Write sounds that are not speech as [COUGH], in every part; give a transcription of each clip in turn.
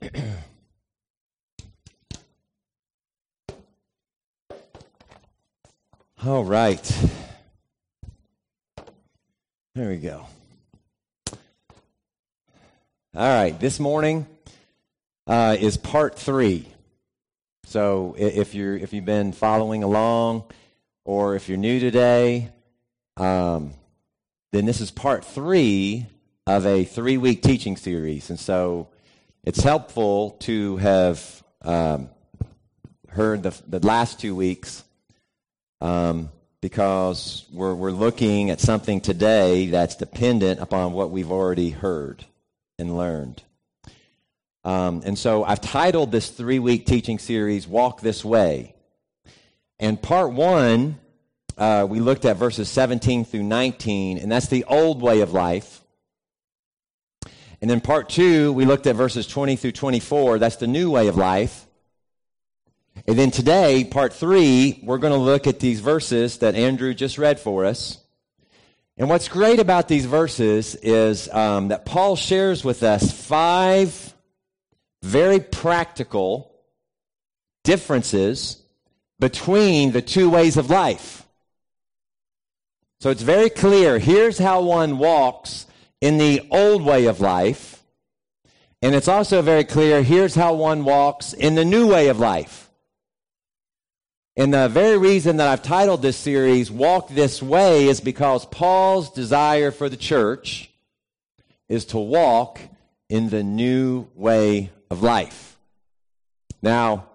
[CLEARS THROAT] All right. There we go. All right, this morning uh, is part three. So if you're if you've been following along, or if you're new today, um, then this is part three of a three week teaching series, and so it's helpful to have um, heard the, the last two weeks um, because we're, we're looking at something today that's dependent upon what we've already heard and learned. Um, and so I've titled this three week teaching series, Walk This Way. And part one, uh, we looked at verses 17 through 19, and that's the old way of life. And then part two, we looked at verses 20 through 24, that's the new way of life. And then today, part three, we're going to look at these verses that Andrew just read for us. And what's great about these verses is um, that Paul shares with us five very practical differences between the two ways of life. So it's very clear. Here's how one walks in the old way of life. And it's also very clear. Here's how one walks in the new way of life. And the very reason that I've titled this series, Walk This Way, is because Paul's desire for the church is to walk in the new way of life. Now,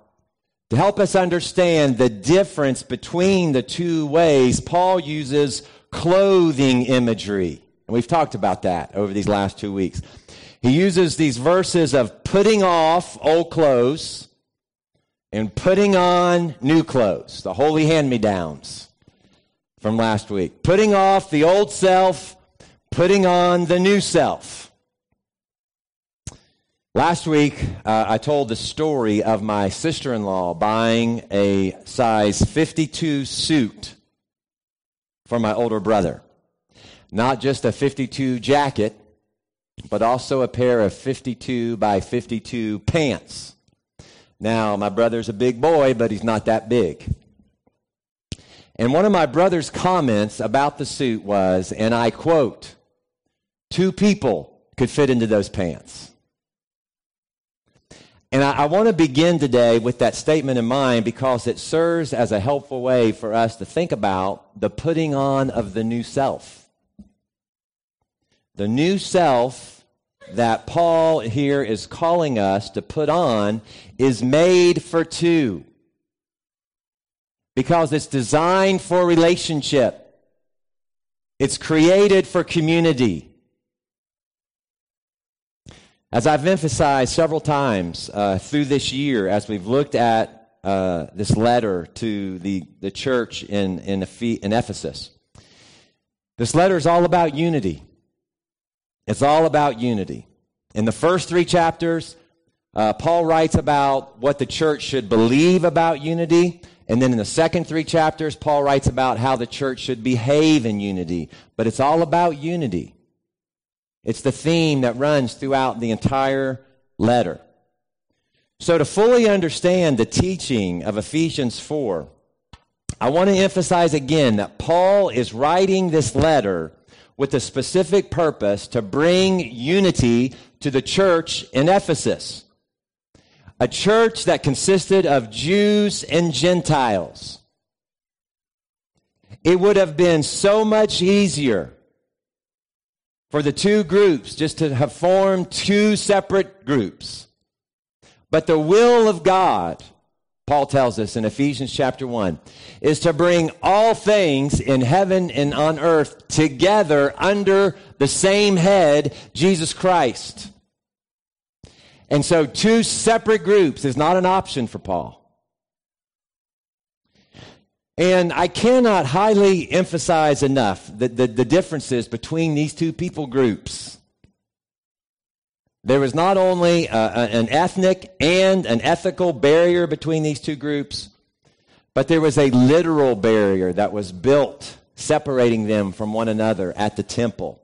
to help us understand the difference between the two ways, Paul uses clothing imagery. And we've talked about that over these last two weeks. He uses these verses of putting off old clothes and putting on new clothes, the holy hand me downs from last week. Putting off the old self, putting on the new self. Last week, uh, I told the story of my sister in law buying a size 52 suit for my older brother. Not just a 52 jacket, but also a pair of 52 by 52 pants. Now, my brother's a big boy, but he's not that big. And one of my brother's comments about the suit was, and I quote, two people could fit into those pants. And I, I want to begin today with that statement in mind because it serves as a helpful way for us to think about the putting on of the new self. The new self that Paul here is calling us to put on is made for two because it's designed for relationship. It's created for community. As I've emphasized several times uh, through this year, as we've looked at uh, this letter to the, the church in, in, in Ephesus, this letter is all about unity. It's all about unity. In the first three chapters, uh, Paul writes about what the church should believe about unity. And then in the second three chapters, Paul writes about how the church should behave in unity. But it's all about unity. It's the theme that runs throughout the entire letter. So, to fully understand the teaching of Ephesians 4, I want to emphasize again that Paul is writing this letter with a specific purpose to bring unity to the church in Ephesus. A church that consisted of Jews and Gentiles. It would have been so much easier for the two groups just to have formed two separate groups. But the will of God Paul tells us in Ephesians chapter 1, is to bring all things in heaven and on earth together under the same head, Jesus Christ. And so, two separate groups is not an option for Paul. And I cannot highly emphasize enough the, the, the differences between these two people groups. There was not only uh, an ethnic and an ethical barrier between these two groups, but there was a literal barrier that was built separating them from one another at the temple.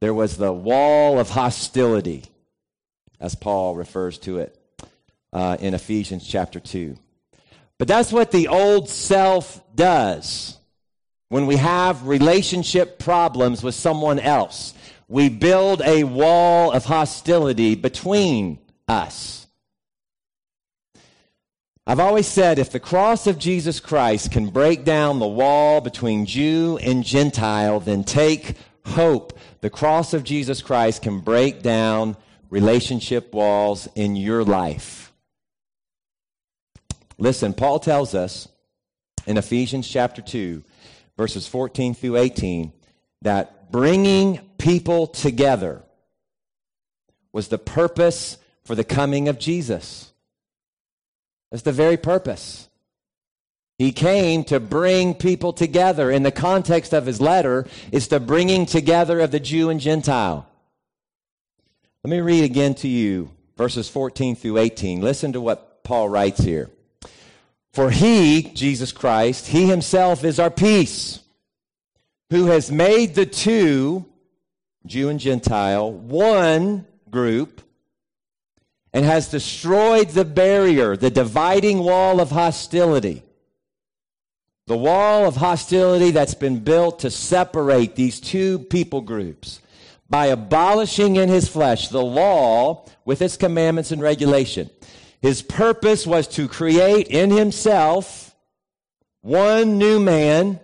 There was the wall of hostility. as Paul refers to it uh, in Ephesians chapter 2. But that's what the old self does when we have relationship problems with someone else. We build a wall of hostility between us. I've always said if the cross of Jesus Christ can break down the wall between Jew and Gentile, then take hope. The cross of Jesus Christ can break down relationship walls in your life. Listen, Paul tells us in Ephesians chapter 2, verses 14 through 18, that bringing people together was the purpose for the coming of Jesus. That's the very purpose. He came to bring people together. In the context of his letter, it's the bringing together of the Jew and Gentile. Let me read again to you verses 14 through 18. Listen to what Paul writes here. For he, Jesus Christ, he himself is our peace, who has made the two, Jew and Gentile, one group and has destroyed the barrier, the dividing wall of hostility. The wall of hostility that's been built to separate these two people groups by abolishing in his flesh the law with its commandments and regulation. His purpose was to create in himself one new man,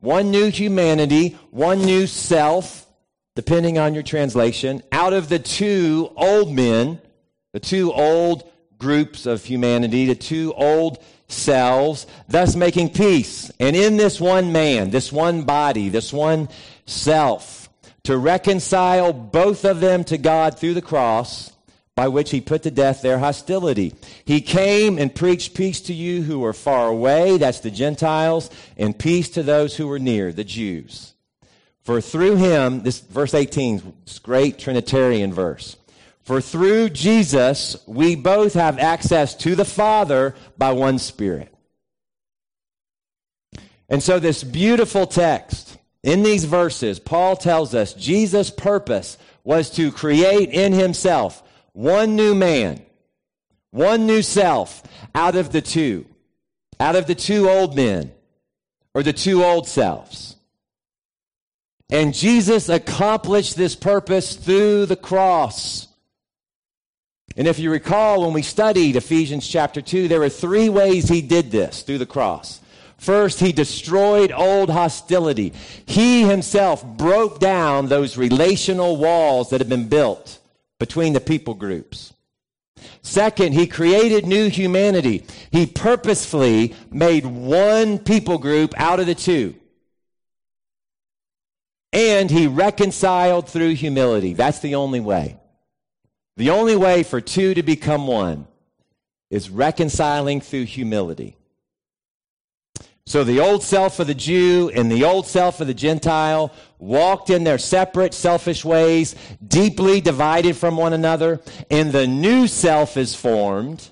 one new humanity, one new self, depending on your translation, out of the two old men the two old groups of humanity, the two old selves, thus making peace. And in this one man, this one body, this one self, to reconcile both of them to God through the cross, by which he put to death their hostility. He came and preached peace to you who are far away, that's the Gentiles, and peace to those who are near, the Jews. For through him, this verse 18, this great Trinitarian verse. For through Jesus, we both have access to the Father by one Spirit. And so, this beautiful text, in these verses, Paul tells us Jesus' purpose was to create in himself one new man, one new self out of the two, out of the two old men or the two old selves. And Jesus accomplished this purpose through the cross. And if you recall, when we studied Ephesians chapter 2, there were three ways he did this through the cross. First, he destroyed old hostility. He himself broke down those relational walls that had been built between the people groups. Second, he created new humanity. He purposefully made one people group out of the two. And he reconciled through humility. That's the only way. The only way for two to become one is reconciling through humility. So the old self of the Jew and the old self of the Gentile walked in their separate, selfish ways, deeply divided from one another, and the new self is formed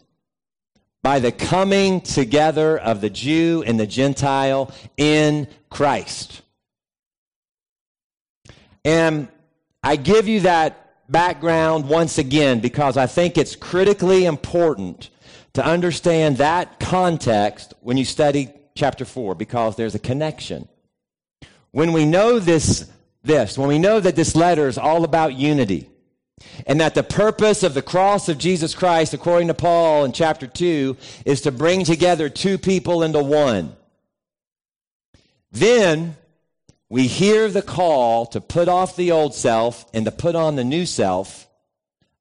by the coming together of the Jew and the Gentile in Christ. And I give you that background once again because I think it's critically important to understand that context when you study chapter 4 because there's a connection. When we know this, this, when we know that this letter is all about unity, and that the purpose of the cross of Jesus Christ, according to Paul in chapter 2, is to bring together two people into one. Then we hear the call to put off the old self and to put on the new self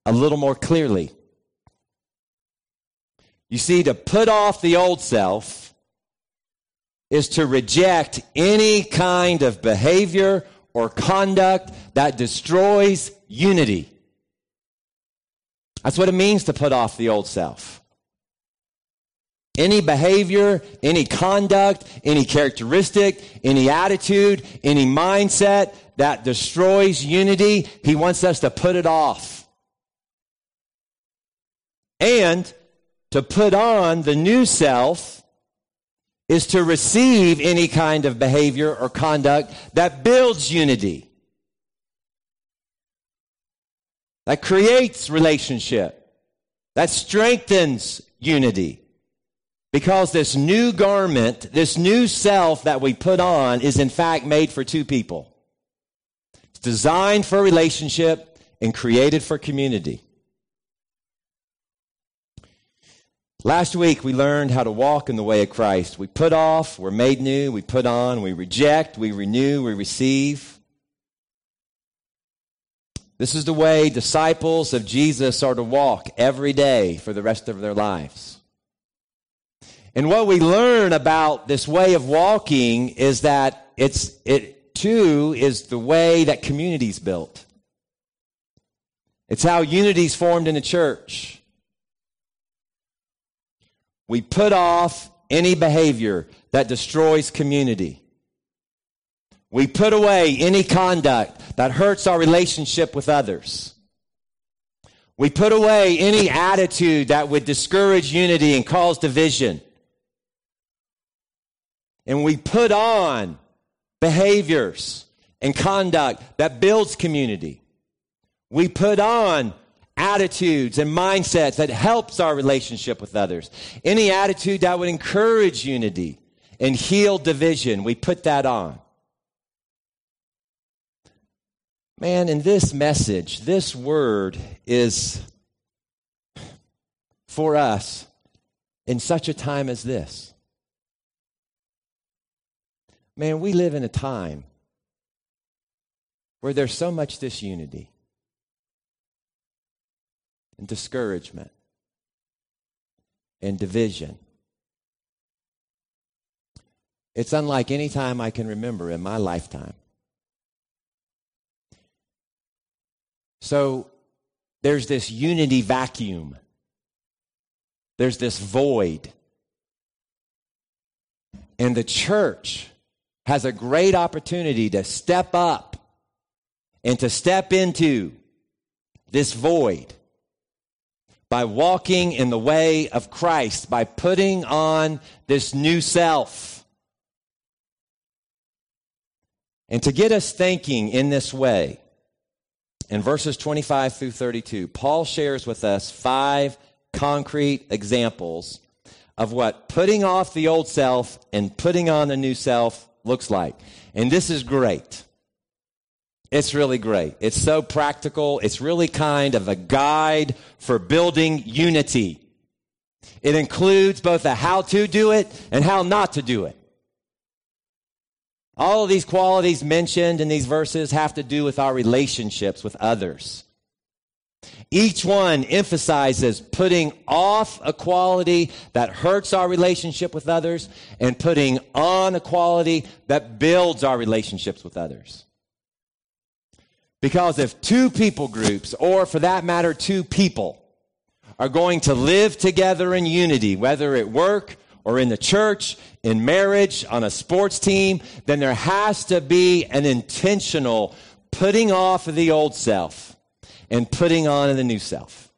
a little more clearly. You see, to put off the old self is to reject any kind of behavior or conduct that destroys unity. That's what it means to put off the old self. Any behavior, any conduct, any characteristic, any attitude, any mindset that destroys unity, he wants us to put it off. And to put on the new self is to receive any kind of behavior or conduct that builds unity. that creates relationship, that strengthens unity. Because this new garment, this new self that we put on, is in fact made for two people. It's designed for relationship and created for community. Last week, we learned how to walk in the way of Christ. We put off, we're made new, we put on, we reject, we renew, we receive. This is the way disciples of Jesus are to walk every day for the rest of their lives. And what we learn about this way of walking is that it's, it too is the way that community's built. It's how unity's formed in the church. We put off any behavior that destroys community. We put away any conduct that hurts our relationship with others. We put away any attitude that would discourage unity and cause division. And we put on behaviors and conduct that builds community. We put on attitudes and mindsets that helps our relationship with others. Any attitude that would encourage unity and heal division, we put that on. Man, in this message, this word is for us in such a time as this. Man, we live in a time where there's so much disunity and discouragement and division. It's unlike any time I can remember in my lifetime. So there's this unity vacuum, there's this void. And the church has a great opportunity to step up and to step into this void by walking in the way of Christ, by putting on this new self. And to get us thinking in this way, in verses 25 through 32, Paul shares with us five concrete examples of what putting off the old self and putting on the new self looks like. And this is great. It's really great. It's so practical. It's really kind of a guide for building unity. It includes both a how to do it and how not to do it. All of these qualities mentioned in these verses have to do with our relationships with others. Each one emphasizes putting off a quality that hurts our relationship with others and putting on a quality that builds our relationships with others. Because if two people groups, or for that matter, two people, are going to live together in unity, whether at work or in the church, in marriage, on a sports team, then there has to be an intentional putting off of the old self and putting on of the new self.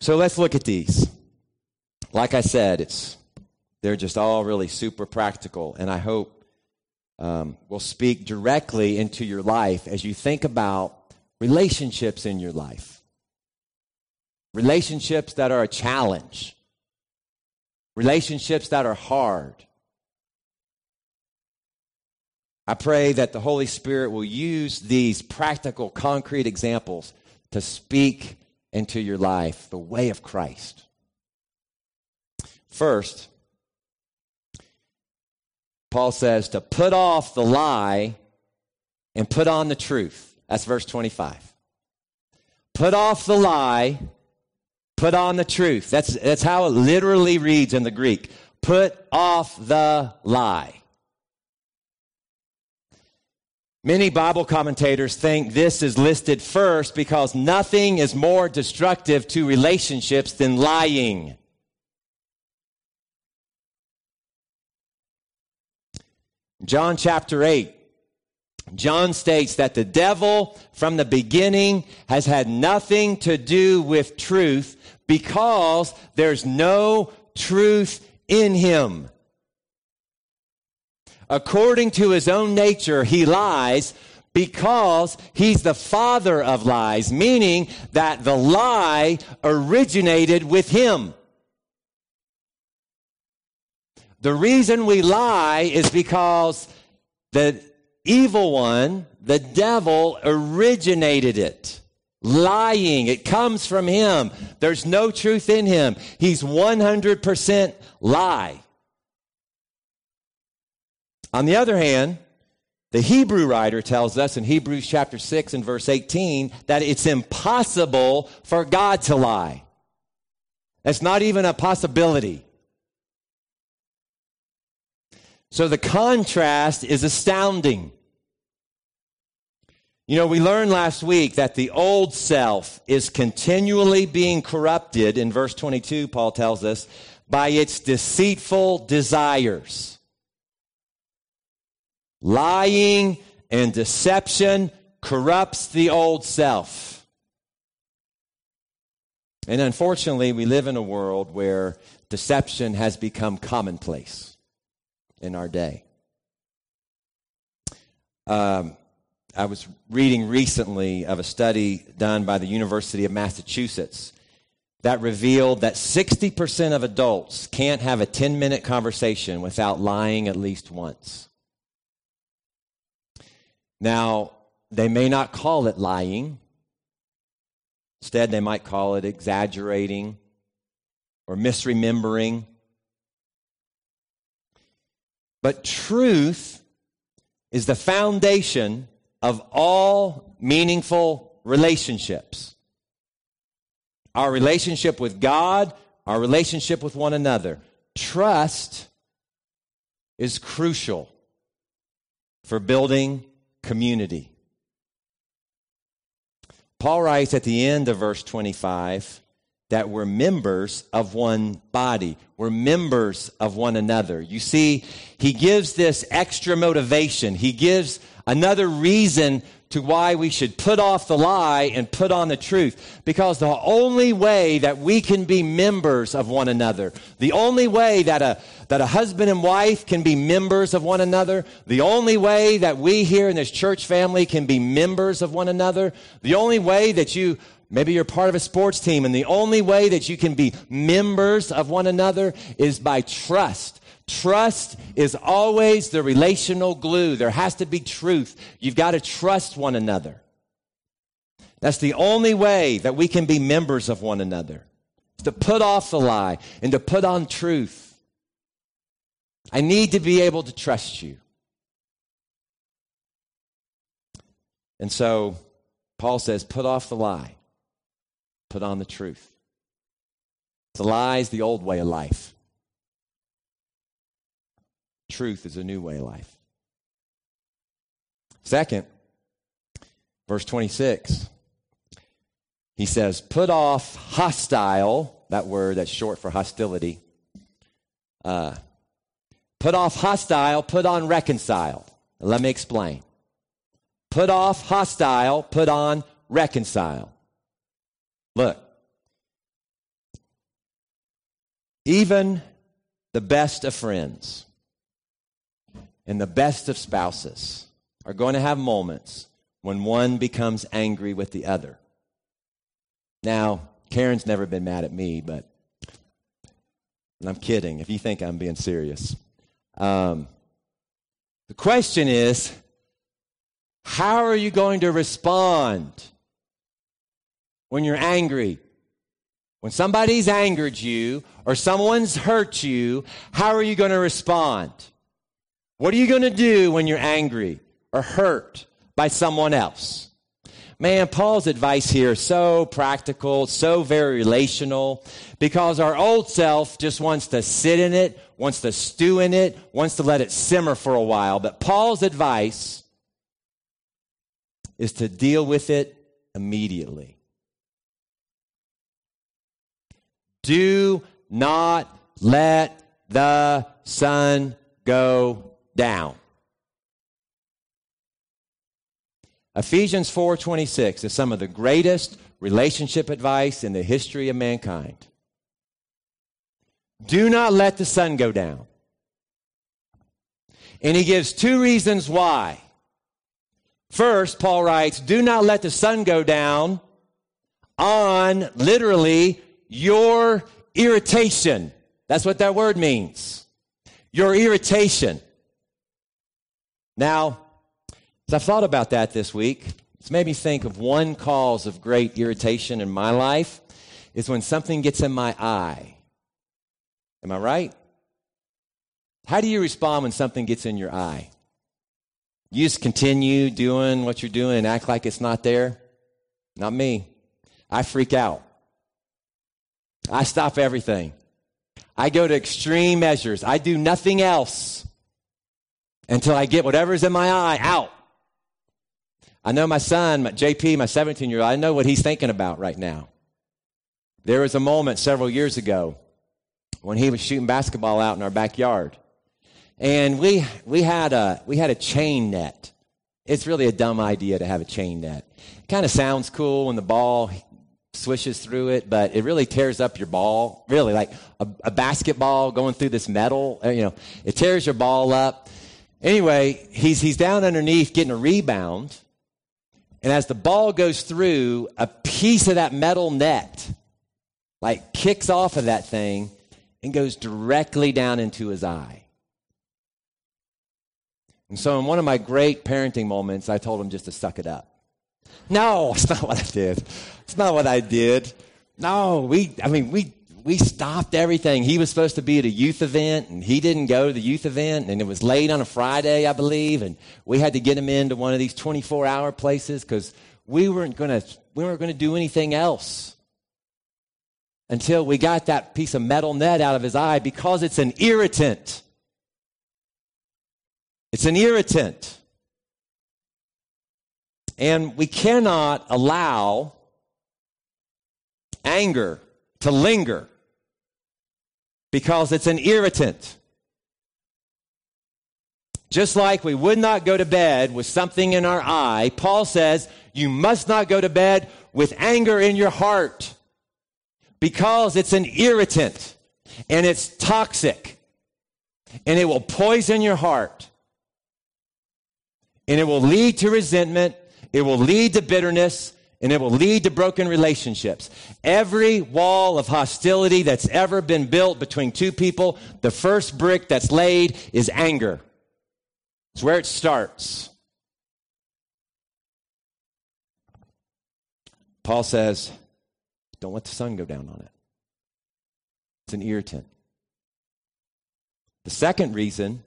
So let's look at these. Like I said, it's they're just all really super practical, and I hope um, will speak directly into your life as you think about relationships in your life. Relationships that are a challenge, relationships that are hard. I pray that the Holy Spirit will use these practical, concrete examples to speak into your life the way of Christ. First, Paul says to put off the lie and put on the truth. That's verse 25. Put off the lie, put on the truth. That's, that's how it literally reads in the Greek. Put off the lie. Many Bible commentators think this is listed first because nothing is more destructive to relationships than lying. John chapter 8. John states that the devil from the beginning has had nothing to do with truth because there's no truth in him. According to his own nature, he lies because he's the father of lies, meaning that the lie originated with him. The reason we lie is because the evil one, the devil, originated it. Lying. It comes from him. There's no truth in him. He's 100% lie. On the other hand, the Hebrew writer tells us in Hebrews chapter 6 and verse 18 that it's impossible for God to lie. That's not even a possibility. So the contrast is astounding. You know, we learned last week that the old self is continually being corrupted, in verse 22, Paul tells us, by its deceitful desires. Lying and deception corrupts the old self. And unfortunately, we live in a world where deception has become commonplace in our day. Um, I was reading recently of a study done by the University of Massachusetts that revealed that 60% of adults can't have a 10 minute conversation without lying at least once. Now, they may not call it lying. Instead, they might call it exaggerating or misremembering. But truth is the foundation of all meaningful relationships. Our relationship with God, our relationship with one another. Trust is crucial for building community. Paul writes at the end of verse 25 that we're members of one body. We're members of one another. You see, he gives this extra motivation. He gives another reason to why we should put off the lie and put on the truth. Because the only way that we can be members of one another, the only way that a, that a husband and wife can be members of one another, the only way that we here in this church family can be members of one another, the only way that you Maybe you're part of a sports team, and the only way that you can be members of one another is by trust. Trust is always the relational glue. There has to be truth. You've got to trust one another. That's the only way that we can be members of one another. To put off the lie and to put on truth. I need to be able to trust you. And so Paul says, put off the lie, put on the truth. The lie is the old way of life truth is a new way of life. Second, verse 26, he says, Put off hostile, that word that's short for hostility. Uh, put off hostile, put on reconcile. Let me explain. Put off hostile, put on reconcile. Look, even the best of friends and the best of spouses are going to have moments when one becomes angry with the other. Now, Karen's never been mad at me, but I'm kidding if you think I'm being serious. Um, the question is how are you going to respond when you're angry? When somebody's angered you or someone's hurt you, how are you going to respond? What are you going to do when you're angry or hurt by someone else? Man, Paul's advice here is so practical, so very relational, because our old self just wants to sit in it, wants to stew in it, wants to let it simmer for a while. But Paul's advice is to deal with it immediately. Do not let the sun go down. Ephesians 4:26 is some of the greatest relationship advice in the history of mankind. Do not let the sun go down. And he gives two reasons why. First, Paul writes, do not let the sun go down on literally your irritation. That's what that word means. Your irritation. Now, as I've thought about that this week, it's made me think of one cause of great irritation in my life is when something gets in my eye. Am I right? How do you respond when something gets in your eye? You just continue doing what you're doing and act like it's not there? Not me. I freak out. I stop everything. I go to extreme measures. I do nothing else until I get whatever's in my eye out. I know my son, my JP, my 17 year old, I know what he's thinking about right now. There was a moment several years ago when he was shooting basketball out in our backyard and we we had a we had a chain net. It's really a dumb idea to have a chain net. It kind of sounds cool when the ball swishes through it, but it really tears up your ball. Really, like a, a basketball going through this metal, uh, you know, it tears your ball up. Anyway, he's he's down underneath getting a rebound, and as the ball goes through, a piece of that metal net like kicks off of that thing and goes directly down into his eye. And so, in one of my great parenting moments, I told him just to suck it up. No, [LAUGHS] it's not what I did. It's not what I did. No, we, I mean, we, we stopped everything. He was supposed to be at a youth event, and he didn't go to the youth event, and it was late on a Friday, I believe, and we had to get him into one of these 24 hour places because we weren't going to we weren't going to do anything else until we got that piece of metal net out of his eye because it's an irritant. It's an irritant. And we cannot allow anger to linger because it's an irritant. Just like we would not go to bed with something in our eye, Paul says you must not go to bed with anger in your heart because it's an irritant and it's toxic and it will poison your heart and it will lead to resentment, it will lead to bitterness, and it will lead to broken relationships. Every wall of hostility that's ever been built between two people, the first brick that's laid is anger. It's where it starts. Paul says, don't let the sun go down on it. It's an irritant. The second reason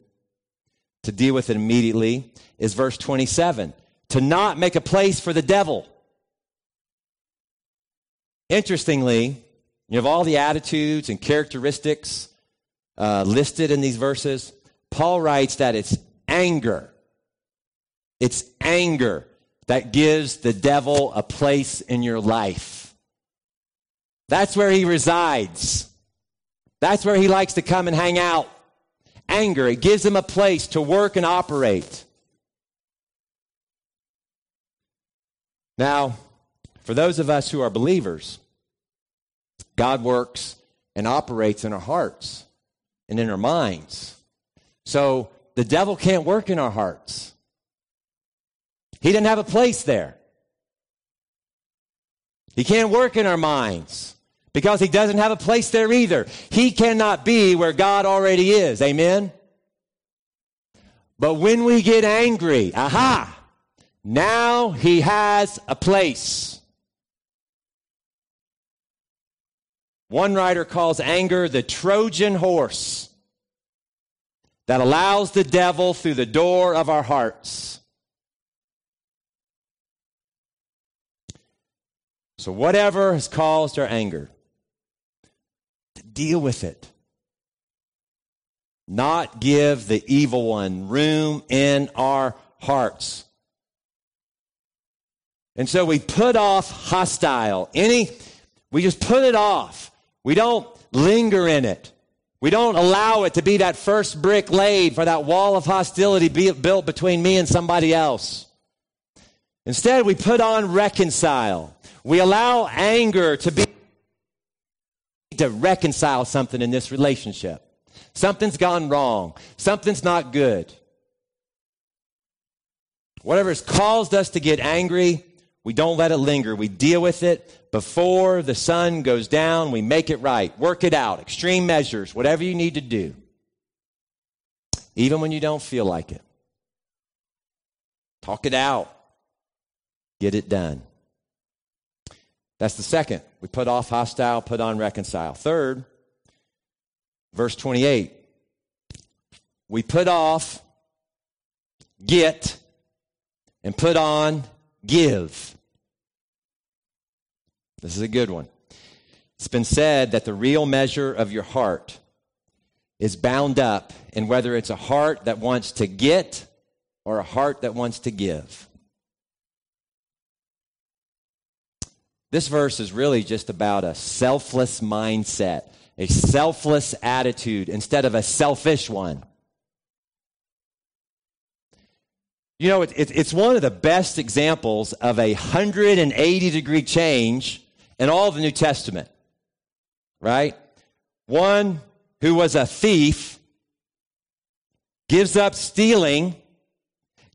to deal with it immediately is verse 27 to not make a place for the devil. Interestingly, you have all the attitudes and characteristics uh, listed in these verses. Paul writes that it's anger. It's anger that gives the devil a place in your life. That's where he resides. That's where he likes to come and hang out anger. It gives him a place to work and operate. Now, for those of us who are believers, God works and operates in our hearts and in our minds. So the devil can't work in our hearts. He didn't have a place there. He can't work in our minds because he doesn't have a place there either. He cannot be where God already is. Amen? But when we get angry, aha, now he has a place. One writer calls anger the Trojan horse that allows the devil through the door of our hearts. So, whatever has caused our anger, deal with it. Not give the evil one room in our hearts. And so we put off hostile. Any, we just put it off. We don't linger in it. We don't allow it to be that first brick laid for that wall of hostility be built between me and somebody else. Instead, we put on reconcile. We allow anger to be to reconcile something in this relationship. Something's gone wrong. Something's not good. Whatever has caused us to get angry, we don't let it linger. We deal with it before the sun goes down. We make it right. Work it out. Extreme measures, whatever you need to do. Even when you don't feel like it. Talk it out. Get it done. That's the second. We put off hostile, put on reconcile. Third, verse 28. We put off get and put on give. This is a good one. It's been said that the real measure of your heart is bound up in whether it's a heart that wants to get or a heart that wants to give. This verse is really just about a selfless mindset, a selfless attitude instead of a selfish one. You know, it, it, it's one of the best examples of a 180 degree change in all the New Testament, right? One who was a thief gives up stealing,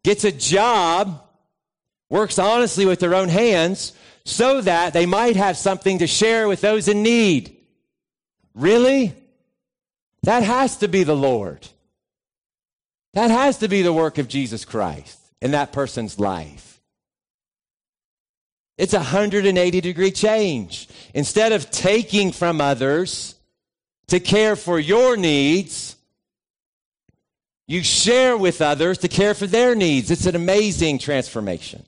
gets a job, works honestly with their own hands so that they might have something to share with those in need. Really? That has to be the Lord. That has to be the work of Jesus Christ in that person's life. It's a 180 degree change. Instead of taking from others to care for your needs, you share with others to care for their needs. It's an amazing transformation.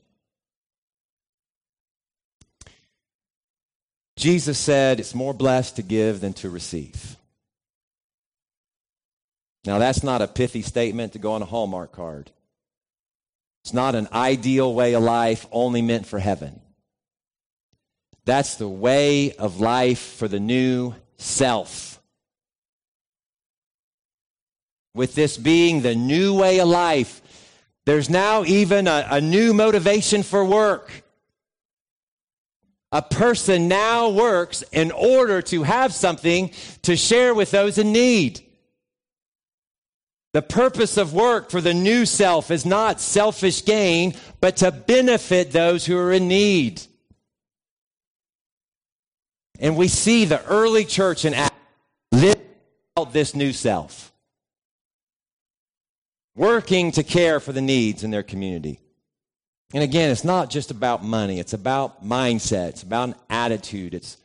Jesus said it's more blessed to give than to receive. Now, that's not a pithy statement to go on a Hallmark card. It's not an ideal way of life only meant for heaven. That's the way of life for the new self. With this being the new way of life, there's now even a, a new motivation for work. A person now works in order to have something to share with those in need. The purpose of work for the new self is not selfish gain, but to benefit those who are in need. And we see the early church in Acts live out this new self, working to care for the needs in their community. And again, it's not just about money, it's about mindset, it's about an attitude. It's,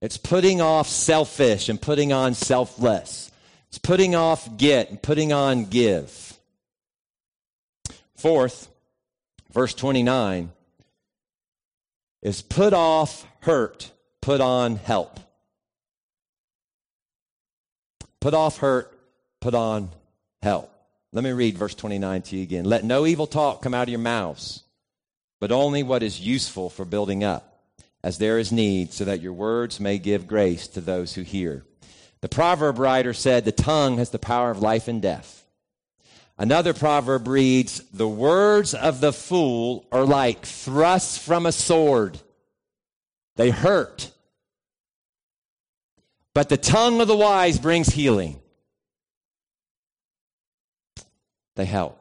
it's putting off selfish and putting on selfless. It's putting off get and putting on give. Fourth, verse 29 is put off hurt, put on help. Put off hurt, put on help. Let me read verse 29 to you again. Let no evil talk come out of your mouths, but only what is useful for building up, as there is need, so that your words may give grace to those who hear. The proverb writer said, The tongue has the power of life and death. Another proverb reads, The words of the fool are like thrusts from a sword. They hurt. But the tongue of the wise brings healing. They help.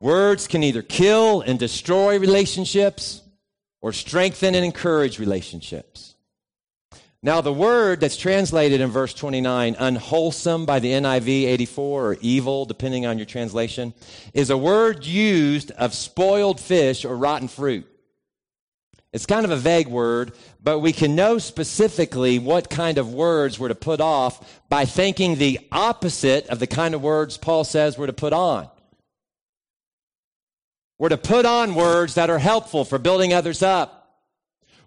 Words can either kill and destroy relationships or strengthen and encourage relationships. Now, the word that's translated in verse 29, unwholesome by the NIV 84 or evil, depending on your translation, is a word used of spoiled fish or rotten fruit. It's kind of a vague word, but we can know specifically what kind of words we're to put off by thinking the opposite of the kind of words Paul says we're to put on. We're to put on words that are helpful for building others up.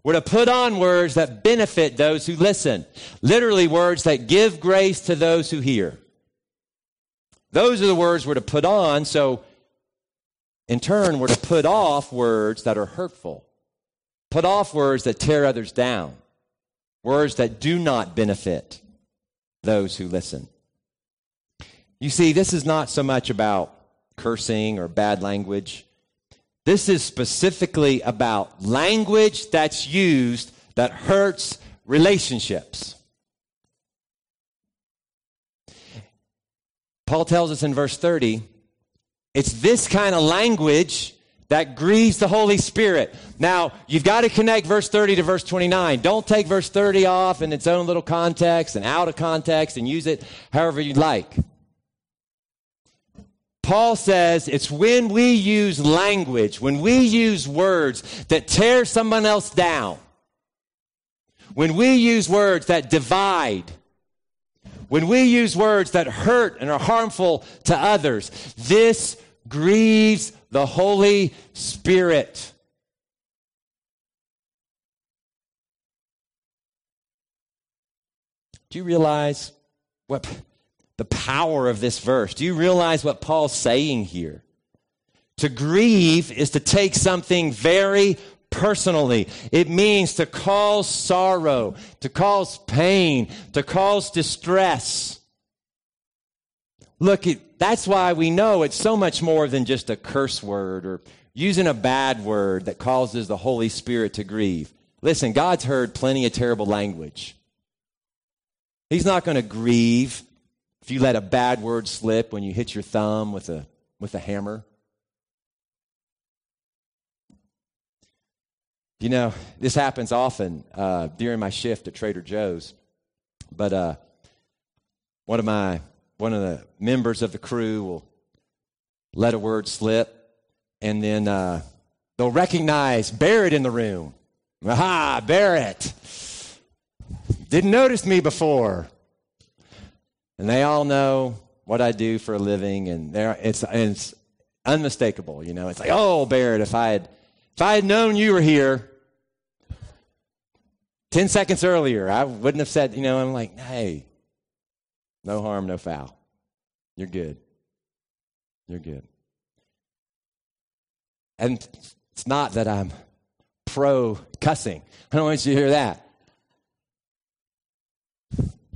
We're to put on words that benefit those who listen. Literally, words that give grace to those who hear. Those are the words we're to put on. So, in turn, we're to put off words that are hurtful. Put off words that tear others down. Words that do not benefit those who listen. You see, this is not so much about cursing or bad language. This is specifically about language that's used that hurts relationships. Paul tells us in verse 30 It's this kind of language that grieves the Holy Spirit. Now, you've got to connect verse 30 to verse 29. Don't take verse 30 off in its own little context and out of context and use it however you'd like. Paul says it's when we use language, when we use words that tear someone else down, when we use words that divide, when we use words that hurt and are harmful to others, this grieves the Holy Spirit. Do you realize what the power of this verse? Do you realize what Paul's saying here? To grieve is to take something very personally. It means to cause sorrow, to cause pain, to cause distress. Look, that's why we know it's so much more than just a curse word or using a bad word that causes the Holy Spirit to grieve. Listen, God's heard plenty of terrible language. He's not going to grieve if you let a bad word slip when you hit your thumb with a, with a hammer. You know, this happens often uh, during my shift at Trader Joe's. But uh, one of my one of the members of the crew will let a word slip, and then uh, they'll recognize Barrett in the room. Aha, Barrett. Didn't notice me before. And they all know what I do for a living, and it's, it's unmistakable. You know, it's like, oh, Barrett, if I had if I had known you were here, 10 seconds earlier, I wouldn't have said, you know, I'm like, hey, no harm, no foul. You're good. You're good. And it's not that I'm pro cussing. I don't want you to hear that.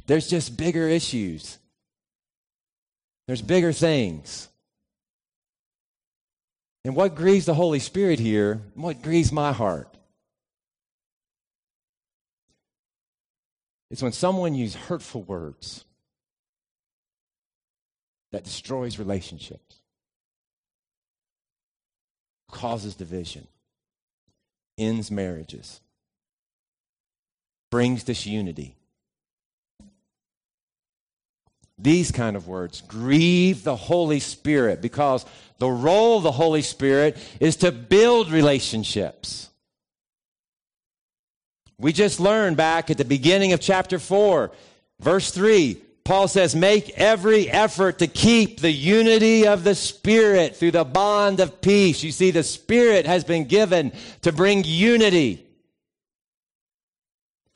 There's just bigger issues. There's bigger things. And what grieves the Holy Spirit here, what grieves my heart, is when someone uses hurtful words that destroys relationships, causes division, ends marriages, brings disunity. These kind of words grieve the Holy Spirit because the role of the Holy Spirit is to build relationships. We just learned back at the beginning of chapter 4, verse 3, Paul says, Make every effort to keep the unity of the Spirit through the bond of peace. You see, the Spirit has been given to bring unity.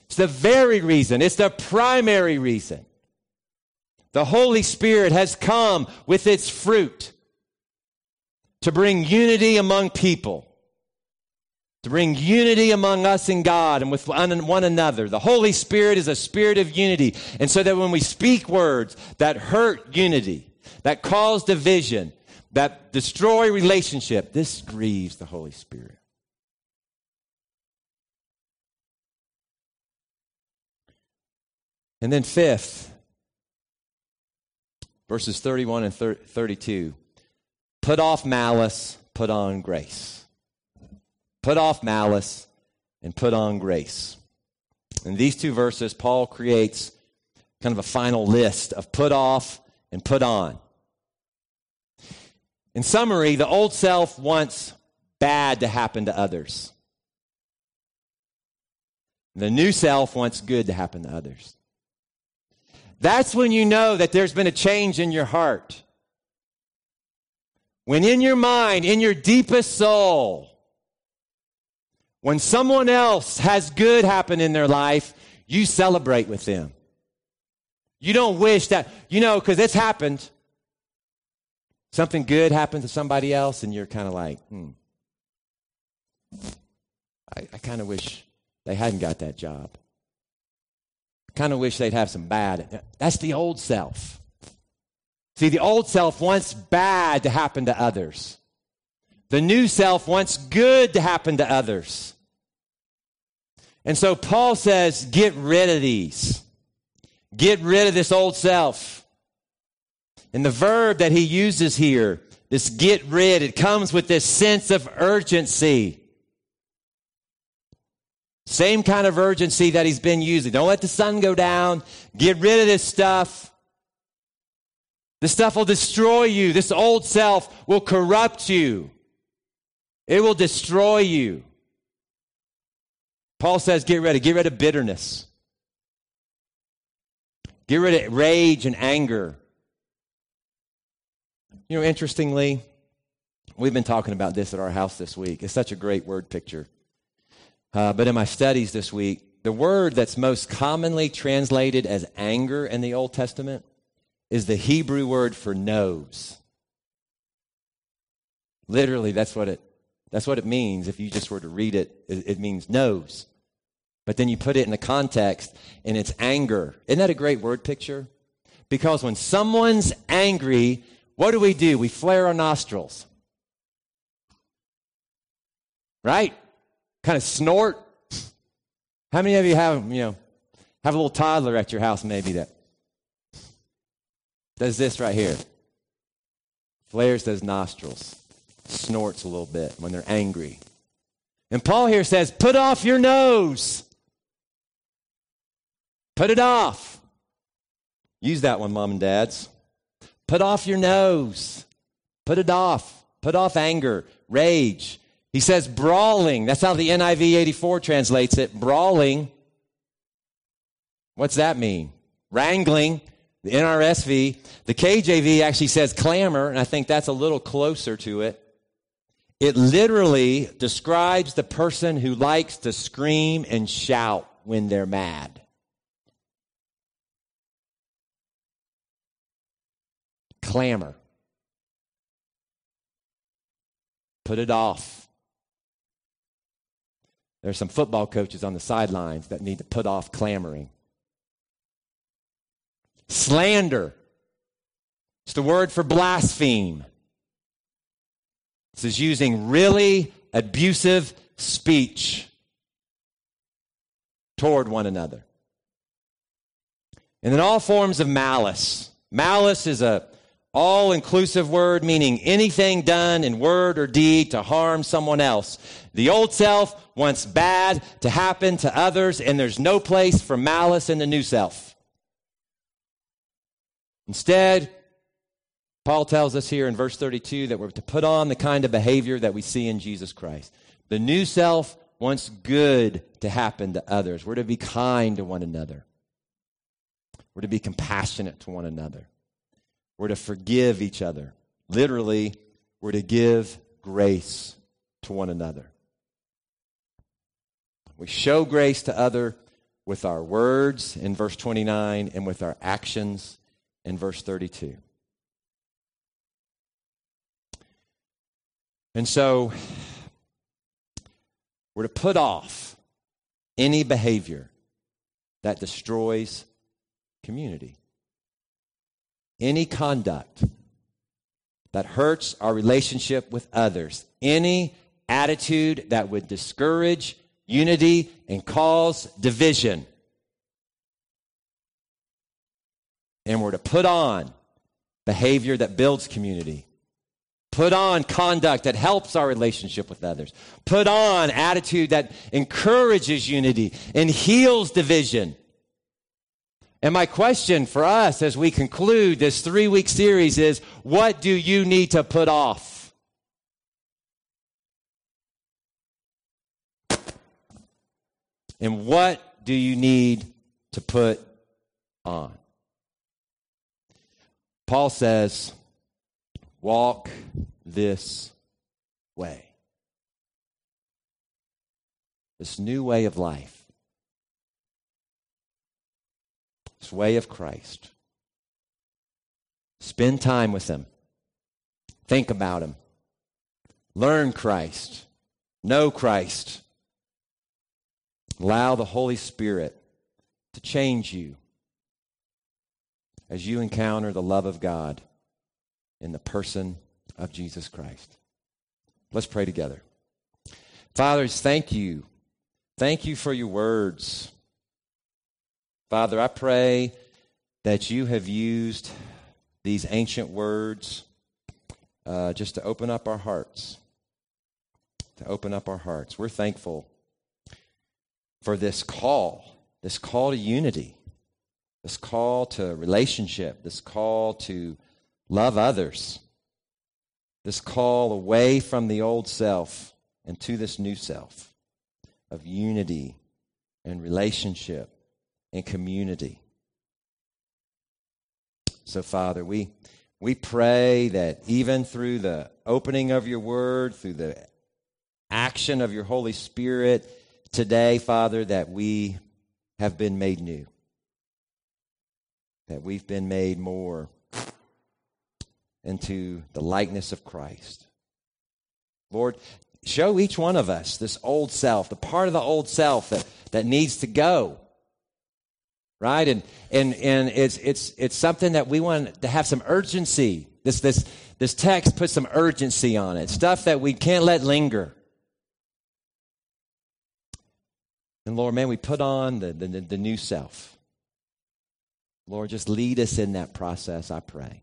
It's the very reason, it's the primary reason. The Holy Spirit has come with its fruit to bring unity among people to bring unity among us and God and with one another. The Holy Spirit is a spirit of unity. And so that when we speak words that hurt unity, that cause division, that destroy relationship, this grieves the Holy Spirit. And then, fifth, verses 31 and 32 put off malice, put on grace. Put off malice and put on grace. In these two verses, Paul creates kind of a final list of put off and put on. In summary, the old self wants bad to happen to others. The new self wants good to happen to others. That's when you know that there's been a change in your heart. When in your mind, in your deepest soul, when someone else has good happen in their life, you celebrate with them. You don't wish that, you know, because it's happened. Something good happened to somebody else, and you're kind of like, hmm. I, I kind of wish they hadn't got that job. Kind of wish they'd have some bad. That's the old self. See, the old self wants bad to happen to others. The new self wants good to happen to others. And so Paul says, get rid of these. Get rid of this old self. And the verb that he uses here, this get rid, it comes with this sense of urgency. Same kind of urgency that he's been using. Don't let the sun go down. Get rid of this stuff. This stuff will destroy you. This old self will corrupt you. It will destroy you. Paul says, get ready. Get rid of bitterness. Get rid of rage and anger. You know, interestingly, we've been talking about this at our house this week. It's such a great word picture. Uh, but in my studies this week, the word that's most commonly translated as anger in the Old Testament is the Hebrew word for nose. Literally, that's what it, that's what it means. If you just were to read it, it, it means nose. But then you put it in the context and it's anger. Isn't that a great word picture? Because when someone's angry, what do we do? We flare our nostrils. Right? Kind of snort. How many of you have, you know, have a little toddler at your house maybe that does this right here? Flares those nostrils, snorts a little bit when they're angry. And Paul here says, put off your nose. Put it off. Use that one, mom and dads. Put off your nose. Put it off. Put off anger, rage. He says brawling. That's how the NIV 84 translates it. Brawling. What's that mean? Wrangling. The NRSV. The KJV actually says clamor, and I think that's a little closer to it. It literally describes the person who likes to scream and shout when they're mad. clamor. Put it off. There are some football coaches on the sidelines that need to put off clamoring. Slander. It's the word for blaspheme. This is using really abusive speech toward one another. And then all forms of malice. Malice is a all inclusive word meaning anything done in word or deed to harm someone else. The old self wants bad to happen to others, and there's no place for malice in the new self. Instead, Paul tells us here in verse 32 that we're to put on the kind of behavior that we see in Jesus Christ. The new self wants good to happen to others. We're to be kind to one another. We're to be compassionate to one another. We're to forgive each other. Literally, we're to give grace to one another. We show grace to other with our words in verse 29 and with our actions in verse 32. And so we're to put off any behavior that destroys community any conduct that hurts our relationship with others, any attitude that would discourage unity and cause division. And we're to put on behavior that builds community. Put on conduct that helps our relationship with others. Put on attitude that encourages unity and heals division. And my question for us as we conclude this three week series is what do you need to put off? And what do you need to put on? Paul says, walk this way. This new way of life. This way of Christ. Spend time with Him. Think about Him. Learn Christ. Know Christ. Allow the Holy Spirit to change you as you encounter the love of God in the person of Jesus Christ. Let's pray together. Fathers, thank you. Thank you for your words. Father, I pray that you have used these ancient words uh, just to open up our hearts. To open up our hearts. We're thankful for this call, this call to unity, this call to relationship, this call to love others, this call away from the old self and to this new self of unity and relationship and community. So, Father, we, we pray that even through the opening of your word, through the action of your Holy Spirit today, Father, that we have been made new, that we've been made more into the likeness of Christ. Lord, show each one of us this old self, the part of the old self that, that needs to go right? And and and it's it's it's something that we want to have some urgency. This this this text puts some urgency on it. Stuff that we can't let linger. And Lord, man, we put on the, the, the new self. Lord, just lead us in that process, I pray,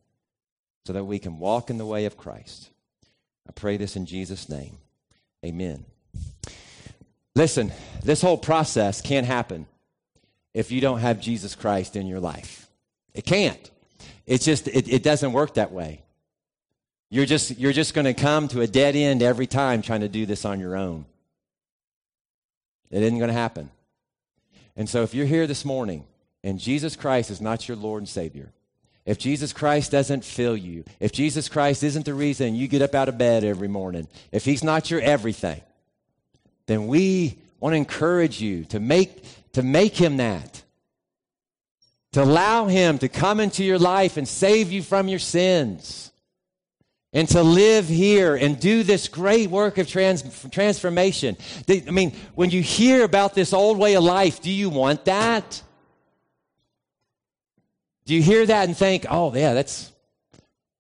so that we can walk in the way of Christ. I pray this in Jesus' name. Amen. Listen, this whole process can't happen if you don't have Jesus Christ in your life. It can't. It's just, it, it doesn't work that way. You're just, you're just going to come to a dead end every time trying to do this on your own. It isn't going to happen. And so if you're here this morning and Jesus Christ is not your Lord and Savior, if Jesus Christ doesn't fill you, if Jesus Christ isn't the reason you get up out of bed every morning, if He's not your everything, then we want to encourage you to make to make him that. To allow him to come into your life and save you from your sins. And to live here and do this great work of trans- transformation. I mean, when you hear about this old way of life, do you want that? Do you hear that and think, oh, yeah, that's,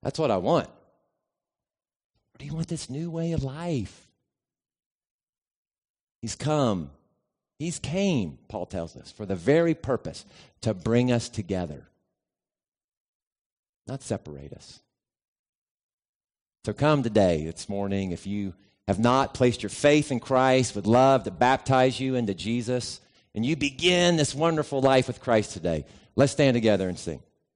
that's what I want? Or do you want this new way of life? He's come He's came, Paul tells us, for the very purpose to bring us together, not separate us. So come today, this morning, if you have not placed your faith in Christ, would love to baptize you into Jesus, and you begin this wonderful life with Christ today. Let's stand together and sing.